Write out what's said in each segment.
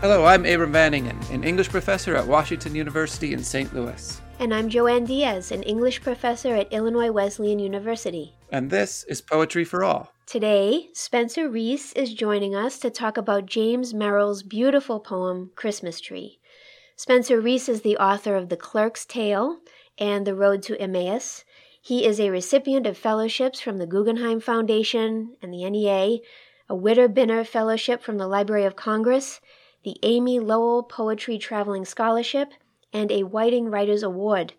Hello, I'm Abram Van Engen, an English professor at Washington University in St. Louis. And I'm Joanne Diaz, an English professor at Illinois Wesleyan University. And this is Poetry for All. Today, Spencer Reece is joining us to talk about James Merrill's beautiful poem, Christmas Tree. Spencer Reece is the author of The Clerk's Tale and The Road to Emmaus. He is a recipient of fellowships from the Guggenheim Foundation and the NEA, a Witter Bynner Fellowship from the Library of Congress, the Amy Lowell Poetry Traveling Scholarship, and a Whiting Writers Award.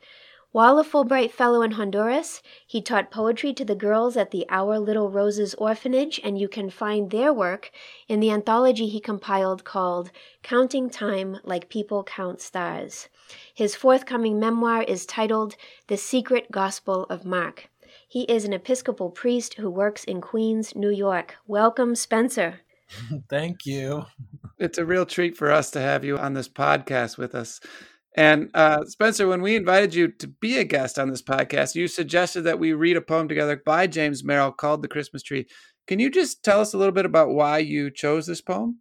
While a Fulbright Fellow in Honduras, he taught poetry to the girls at the Our Little Roses Orphanage, and you can find their work in the anthology he compiled called Counting Time Like People Count Stars. His forthcoming memoir is titled The Secret Gospel of Mark. He is an Episcopal priest who works in Queens, New York. Welcome, Spencer. Thank you. It's a real treat for us to have you on this podcast with us. And uh, Spencer, when we invited you to be a guest on this podcast, you suggested that we read a poem together by James Merrill called The Christmas Tree. Can you just tell us a little bit about why you chose this poem?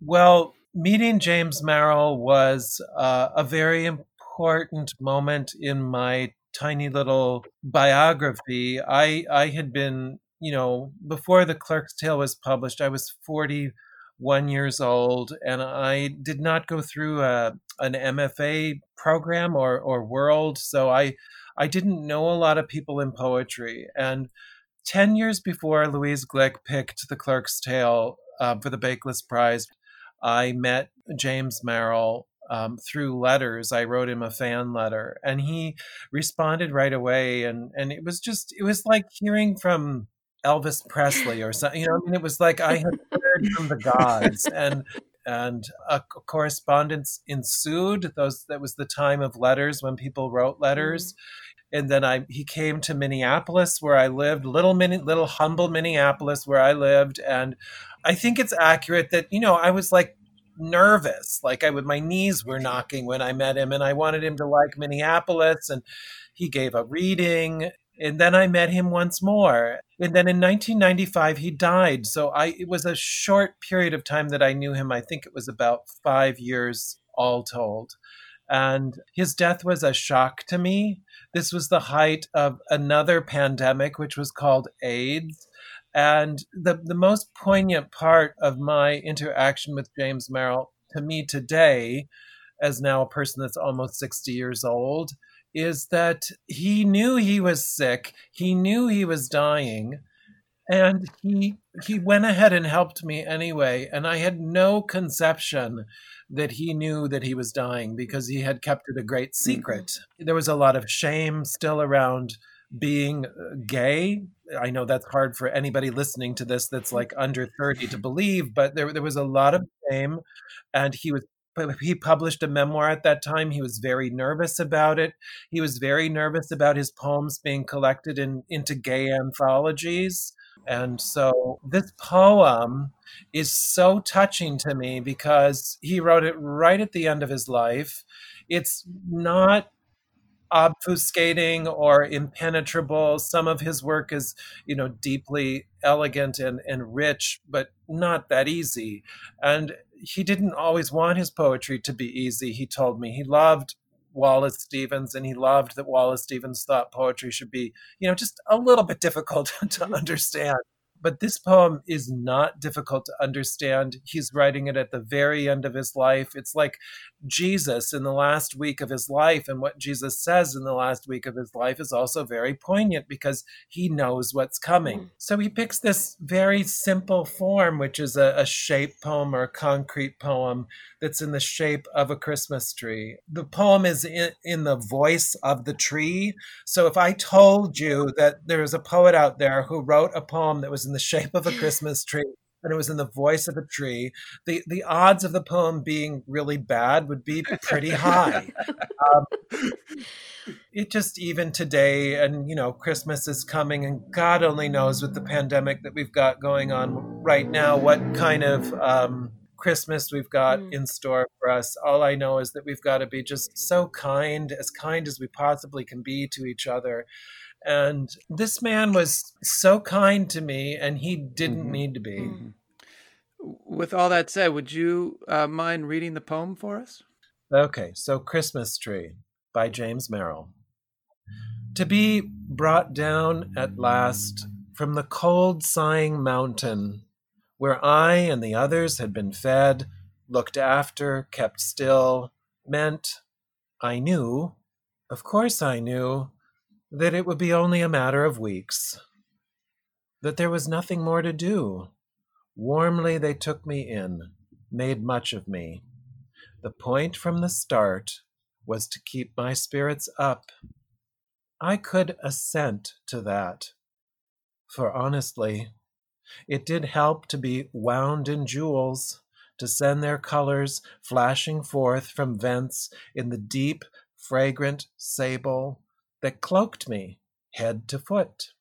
Well, meeting James Merrill was uh, a very important moment in my tiny little biography. I I had been, you know, before the Clerk's Tale was published, I was 41 years old and I did not go through a, an MFA program or or world, so I I didn't know a lot of people in poetry and 10 years before Louise Glück picked the Clerk's Tale uh, for the Bakeless Prize, I met James Merrill um, through letters. I wrote him a fan letter, and he responded right away. And and it was just it was like hearing from Elvis Presley or something. You know, I mean, it was like I had heard from the gods, and and a correspondence ensued. Those that was the time of letters when people wrote letters. Mm-hmm. And then I he came to Minneapolis where I lived, little mini, little humble Minneapolis where I lived, and I think it's accurate that you know I was like nervous. Like I would, my knees were knocking when I met him, and I wanted him to like Minneapolis. And he gave a reading, and then I met him once more. And then in 1995, he died. So I, it was a short period of time that I knew him. I think it was about five years all told. And his death was a shock to me. This was the height of another pandemic, which was called AIDS. And the, the most poignant part of my interaction with James Merrill to me today, as now a person that's almost 60 years old, is that he knew he was sick, he knew he was dying, and he he went ahead and helped me anyway. And I had no conception that he knew that he was dying because he had kept it a great secret. Mm-hmm. There was a lot of shame still around being uh, gay. I know that's hard for anybody listening to this that's like under 30 to believe, but there, there was a lot of shame. And he was he published a memoir at that time. He was very nervous about it. He was very nervous about his poems being collected in, into gay anthologies. And so this poem is so touching to me because he wrote it right at the end of his life. It's not obfuscating or impenetrable. Some of his work is, you know, deeply elegant and, and rich, but not that easy. And he didn't always want his poetry to be easy, he told me. He loved Wallace Stevens and he loved that Wallace Stevens thought poetry should be, you know, just a little bit difficult to mm-hmm. understand. But this poem is not difficult to understand. He's writing it at the very end of his life. It's like Jesus in the last week of his life. And what Jesus says in the last week of his life is also very poignant because he knows what's coming. Mm. So he picks this very simple form, which is a, a shape poem or a concrete poem that's in the shape of a Christmas tree. The poem is in, in the voice of the tree. So if I told you that there is a poet out there who wrote a poem that was in the shape of a Christmas tree, and it was in the voice of a tree, the, the odds of the poem being really bad would be pretty high. um, it just even today, and you know, Christmas is coming, and God only knows with the pandemic that we've got going on right now, what kind of um, Christmas we've got mm. in store for us. All I know is that we've got to be just so kind, as kind as we possibly can be to each other. And this man was so kind to me, and he didn't mm-hmm. need to be. Mm-hmm. with all that said, would you uh, mind reading the poem for us? Okay, so Christmas Tree by James Merrill. To be brought down at last from the cold, sighing mountain, where I and the others had been fed, looked after, kept still, meant I knew, of course I knew, that it would be only a matter of weeks, that there was nothing more to do Warmly they took me in, made much of me. The point from the start was to keep my spirits up. I could assent to that. For honestly, it did help to be wound in jewels, to send their colors flashing forth from vents in the deep, fragrant sable that cloaked me head to foot.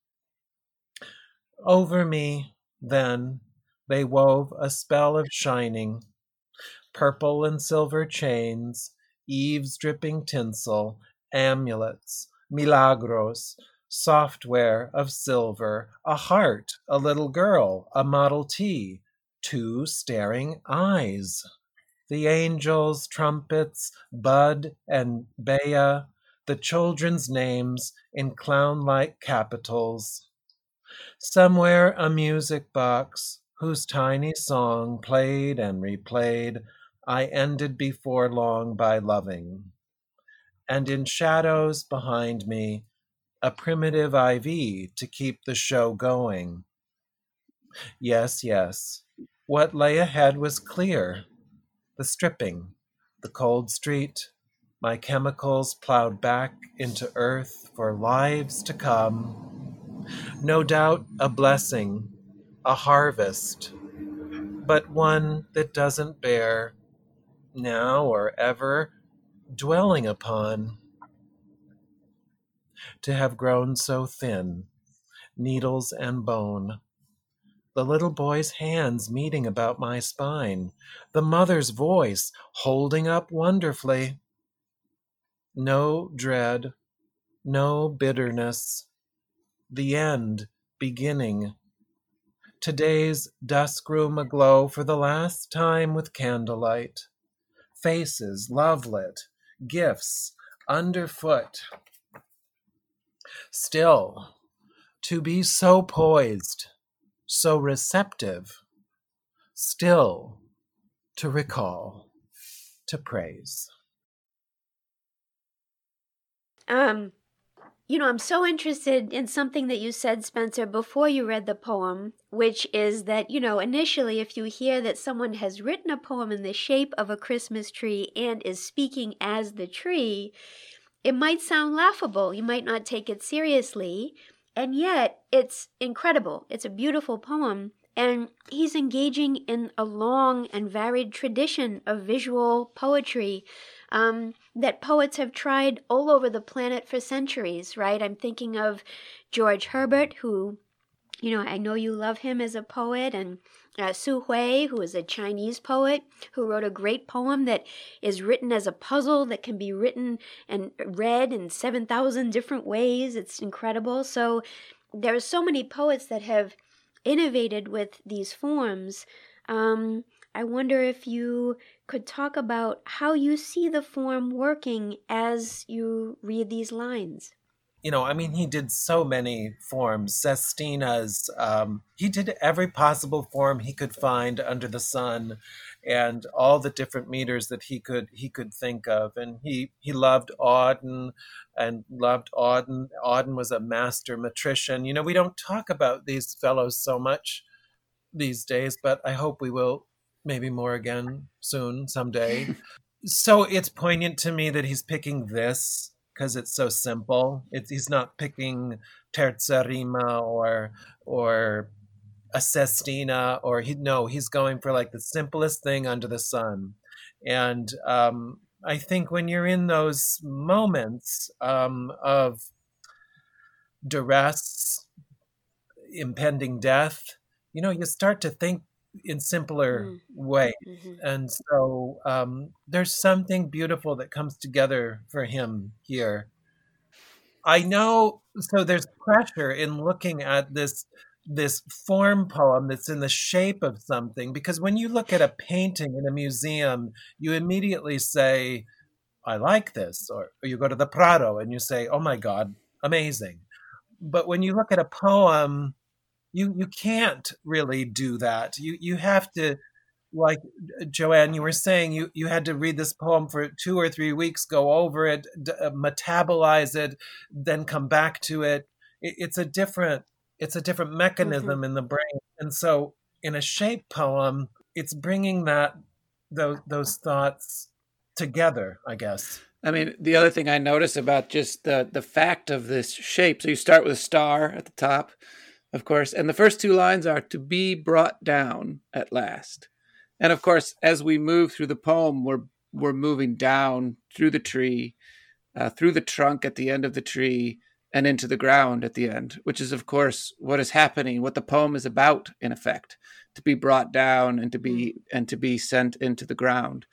Over me, then, they wove a spell of shining, purple and silver chains, eaves dripping tinsel, amulets, milagros, software of silver, a heart, a little girl, a Model T, two staring eyes. The angels, trumpets, Bud and Bea, the children's names in clown like capitals. Somewhere a music box, whose tiny song, played and replayed, I ended before long by loving. And in shadows behind me, a primitive IV to keep the show going. Yes, yes, what lay ahead was clear the stripping, the cold street, my chemicals plowed back into earth for lives to come. No doubt a blessing a harvest, but one that doesn't bear now or ever dwelling upon. To have grown so thin, needles and bone, the little boy's hands meeting about my spine, the mother's voice holding up wonderfully. No dread, no bitterness, the end beginning. Today's dusk room aglow for the last time with candlelight. Faces love lit, gifts underfoot. Still, to be so poised, so receptive, still to recall, to praise. Um, you know, I'm so interested in something that you said, Spencer, before you read the poem, which is that, you know, initially, if you hear that someone has written a poem in the shape of a Christmas tree and is speaking as the tree, it might sound laughable. You might not take it seriously. And yet, it's incredible. It's a beautiful poem. And he's engaging in a long and varied tradition of visual poetry um, that poets have tried all over the planet for centuries, right? I'm thinking of George Herbert, who, you know, I know you love him as a poet, and uh, Su Hui, who is a Chinese poet who wrote a great poem that is written as a puzzle that can be written and read in 7,000 different ways. It's incredible. So there are so many poets that have innovated with these forms. Um, I wonder if you could talk about how you see the form working as you read these lines. You know, I mean, he did so many forms. Sestina's, um, he did every possible form he could find under the sun, and all the different meters that he could he could think of. And he he loved Auden, and loved Auden. Auden was a master metrician. You know, we don't talk about these fellows so much these days, but I hope we will maybe more again soon, someday. so it's poignant to me that he's picking this because it's so simple. It's, he's not picking terza rima or or a sestina or he no, he's going for like the simplest thing under the sun. And um, I think when you're in those moments um, of duress, impending death, you know, you start to think in simpler mm. way mm-hmm. and so um, there's something beautiful that comes together for him here i know so there's pressure in looking at this this form poem that's in the shape of something because when you look at a painting in a museum you immediately say i like this or, or, you go to the prado and you say oh my god amazing but when you look at a poem you you can't really do that you you have to like joanne you were saying you you had to read this poem for two or three weeks go over it d- uh, metabolize it then come back to it. it it's a different it's a different mechanism mm-hmm. in the brain and so in a shape poem it's bringing that those those thoughts together i guess i mean the other thing i notice about just the the fact of this shape so you start with a star at the top of course and the first two lines are to be brought down at last and of course as we move through the poem we're we're moving down through the tree uh, through the trunk at the end of the tree and into the ground at the end, which is, of course, what is happening, what the poem is about, in effect, to be brought down and to be and to be sent into the ground.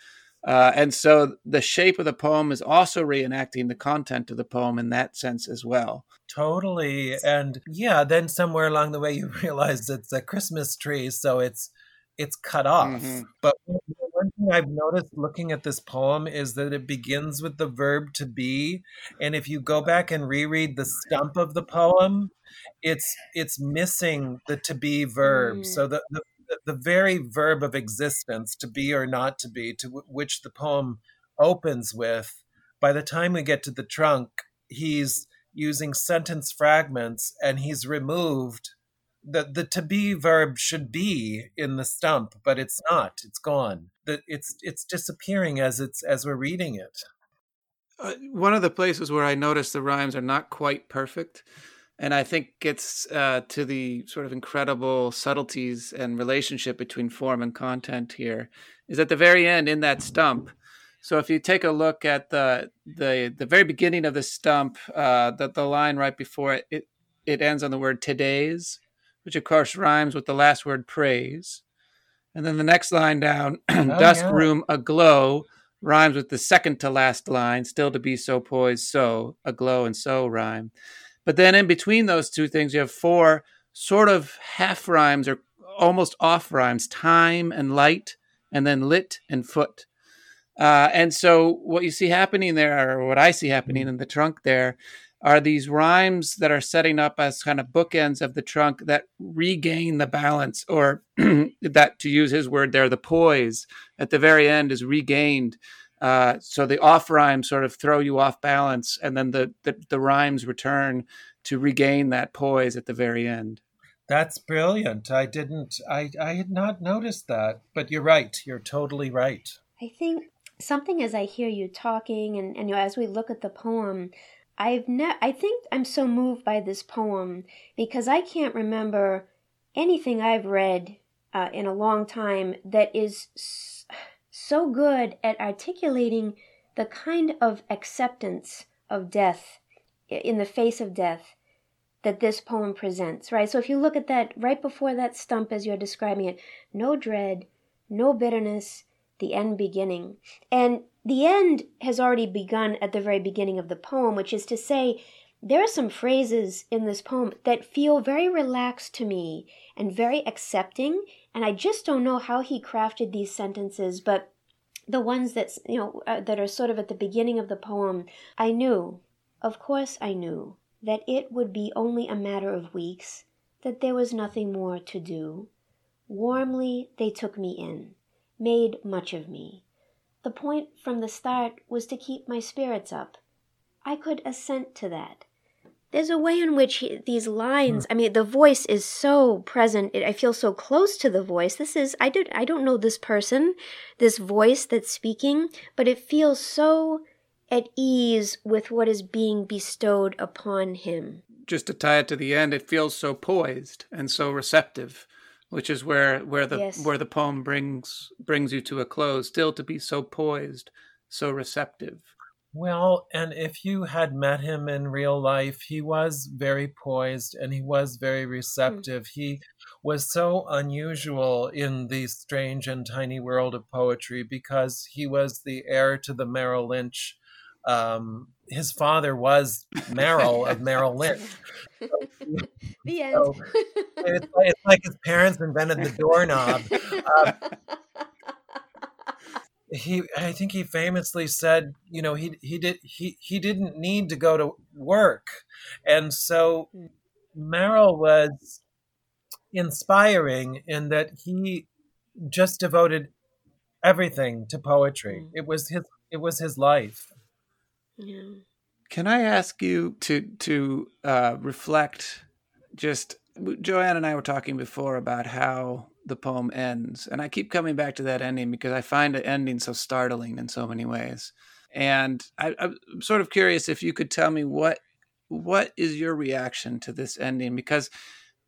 Uh, and so the shape of the poem is also reenacting the content of the poem in that sense as well. Totally. And yeah, then somewhere along the way you realize it's a Christmas tree, so it's it's cut off. Mm-hmm. But one thing I've noticed looking at this poem is that it begins with the verb to be, and if you go back and reread the stump of the poem, it's it's missing the to be verb. Mm. So the, the the very verb of existence, to be or not to be, to w- which the poem opens with, by the time we get to the trunk, he's using sentence fragments and he's removed the the to be verb should be in the stump, but it's not. It's gone. That it's it's disappearing as it's as we're reading it. Uh, one of the places where I notice the rhymes are not quite perfect, and I think it's uh, to the sort of incredible subtleties and relationship between form and content here, is at the very end in that stump. So if you take a look at the the the very beginning of the stump, uh, the the line right before it, it it ends on the word today's which of course rhymes with the last word praise. And then the next line down, oh, dusk yeah. room aglow, rhymes with the second to last line, still to be so poised, so, aglow and so rhyme. But then in between those two things, you have four sort of half rhymes or almost off rhymes time and light, and then lit and foot. Uh, and so what you see happening there, or what I see happening mm. in the trunk there, are these rhymes that are setting up as kind of bookends of the trunk that regain the balance, or that, to use his word there, the poise at the very end is regained. Uh, so the off rhymes sort of throw you off balance, and then the, the, the rhymes return to regain that poise at the very end. That's brilliant. I didn't, I, I had not noticed that, but you're right. You're totally right. I think something as I hear you talking and, and you know, as we look at the poem, I've ne- I think I'm so moved by this poem because I can't remember anything I've read uh, in a long time that is so good at articulating the kind of acceptance of death in the face of death that this poem presents, right? So if you look at that right before that stump as you're describing it, no dread, no bitterness, the end beginning. And the end has already begun at the very beginning of the poem, which is to say, there are some phrases in this poem that feel very relaxed to me and very accepting, and I just don't know how he crafted these sentences, but the ones that you know uh, that are sort of at the beginning of the poem, I knew, of course I knew, that it would be only a matter of weeks, that there was nothing more to do. Warmly they took me in, made much of me. The point from the start was to keep my spirits up. I could assent to that. There's a way in which he, these lines, hmm. I mean, the voice is so present. It, I feel so close to the voice. This is, I, did, I don't know this person, this voice that's speaking, but it feels so at ease with what is being bestowed upon him. Just to tie it to the end, it feels so poised and so receptive which is where where the yes. where the poem brings brings you to a close still to be so poised so receptive well and if you had met him in real life he was very poised and he was very hmm. receptive mm. he was so unusual in the strange and tiny world of poetry because he was the heir to the merrill lynch um, his father was Merrill of Merrill Lynch. the end. So it's, like, it's, like his parents invented the doorknob. Uh, he, I think he famously said, you know, he he did he he didn't need to go to work, and so hmm. Merrill was inspiring in that he just devoted everything to poetry. Mm. It was his it was his life. Yeah. Can I ask you to to uh, reflect? Just Joanne and I were talking before about how the poem ends, and I keep coming back to that ending because I find the ending so startling in so many ways. And I, I'm sort of curious if you could tell me what what is your reaction to this ending because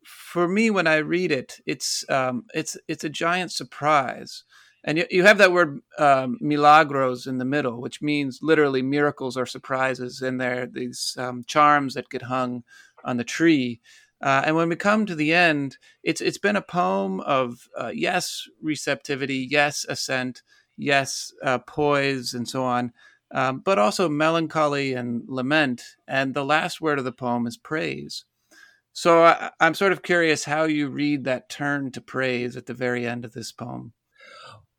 for me when i read it it's um, it's it's a giant surprise and you, you have that word um, milagros in the middle which means literally miracles or surprises and there these um, charms that get hung on the tree. Uh, and when we come to the end it's it's been a poem of uh, yes receptivity yes assent yes uh, poise and so on um, but also melancholy and lament. And the last word of the poem is praise. So I, I'm sort of curious how you read that turn to praise at the very end of this poem.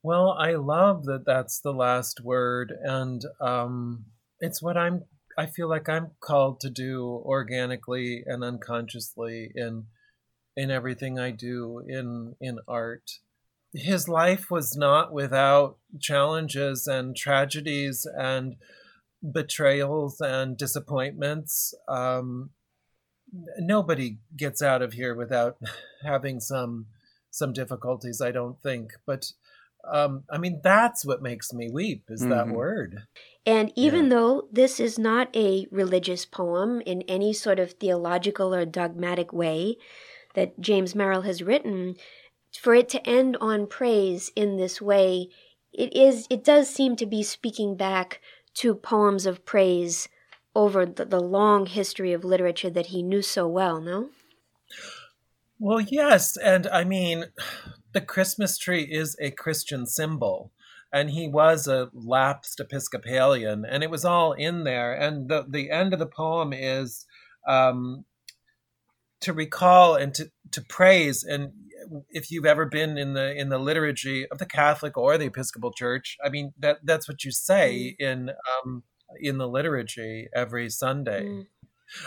Well, I love that that's the last word, and um, it's what I'm. I feel like I'm called to do organically and unconsciously in in everything I do in in art. His life was not without challenges and tragedies and betrayals and disappointments. Um, nobody gets out of here without having some some difficulties i don't think but um, i mean that's what makes me weep is mm-hmm. that word and even yeah. though this is not a religious poem in any sort of theological or dogmatic way that james merrill has written for it to end on praise in this way it is it does seem to be speaking back to poems of praise over the, the long history of literature that he knew so well, no? Well, yes. And I mean, the Christmas tree is a Christian symbol. And he was a lapsed Episcopalian, and it was all in there. And the, the end of the poem is um, to recall and to, to praise. And if you've ever been in the in the liturgy of the Catholic or the Episcopal Church, I mean that that's what you say mm. in um, in the liturgy every Sunday. Mm.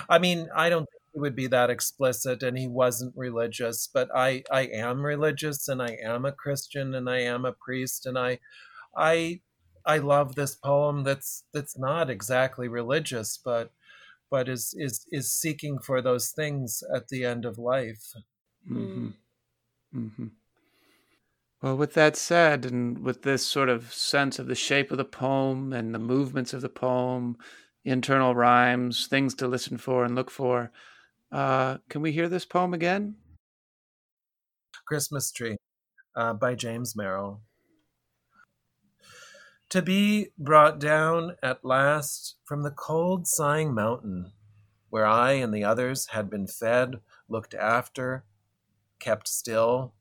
I mean, I don't think he would be that explicit and he wasn't religious, but I I am religious and I am a Christian and I am a priest and I I I love this poem that's that's not exactly religious but but is is is seeking for those things at the end of life. Mm-hmm. Mm-hmm. Well, with that said, and with this sort of sense of the shape of the poem and the movements of the poem, internal rhymes, things to listen for and look for, uh, can we hear this poem again? Christmas Tree uh, by James Merrill. To be brought down at last from the cold, sighing mountain, where I and the others had been fed, looked after, kept still,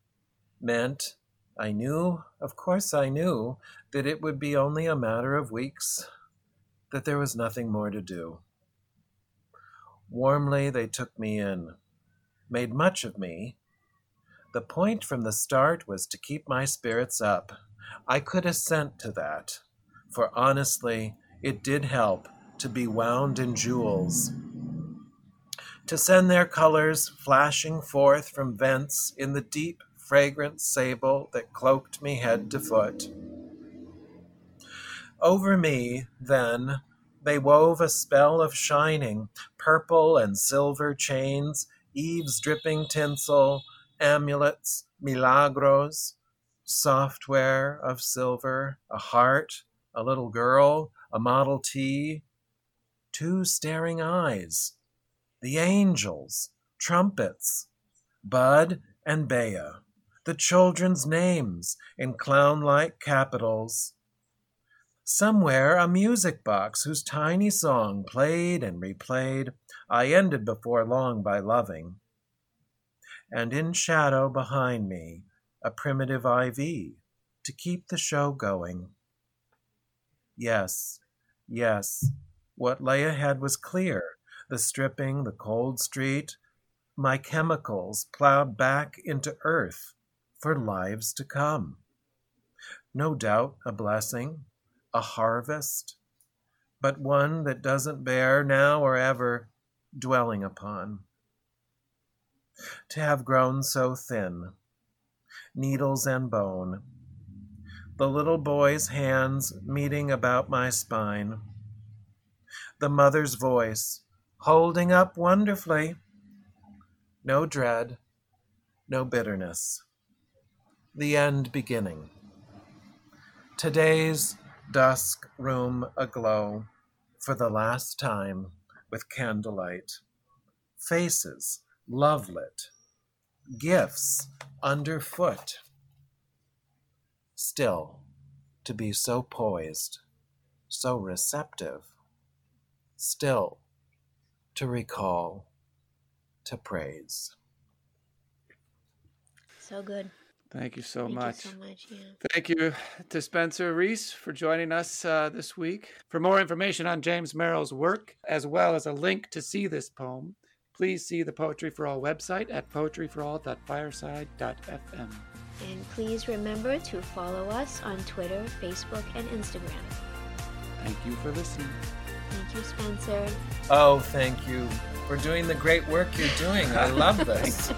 meant I knew, of course I knew, that it would be only a matter of weeks, that there was nothing more to do. Warmly they took me in, made much of me. The point from the start was to keep my spirits up. I could assent to that, for honestly, it did help to be wound in jewels. To send their colors flashing forth from vents in the deep fragrant sable that cloaked me head to foot. Over me, then, they wove a spell of shining, purple and silver chains, eaves dripping tinsel, amulets, milagros, software of silver, a heart, a little girl, a Model T, two staring eyes, the angels, trumpets, Bud and Bea the children's names in clown like capitals. Somewhere a music box whose tiny song played and replayed, I ended before long by loving. And in shadow behind me, a primitive IV to keep the show going. Yes, Yes, what lay ahead was clear the stripping, the cold street, my chemicals plowed back into earth for lives to come. No doubt a blessing, a harvest, but one that doesn't bear now or ever dwelling upon. To have grown so thin, needles and bone, the little boy's hands meeting about my spine, the mother's voice holding up wonderfully, no dread, no bitterness, the end beginning. Today's dusk room aglow for the last time with candlelight, faces lovelit, gifts underfoot. Still, to be so poised, so receptive, still to recall, to praise. So good. Thank you so Thank much. You so much. Yeah. Thank you to Spencer Reece for joining us uh, this week. For more information on James Merrill's work, as well as a link to see this poem, please see the Poetry for All website at poetryforall.fireside.fm. And please remember to follow us on Twitter, Facebook, and Instagram. Thank you for listening. Thank you, Spencer. Oh, thank you for doing the great work you're doing. I love this.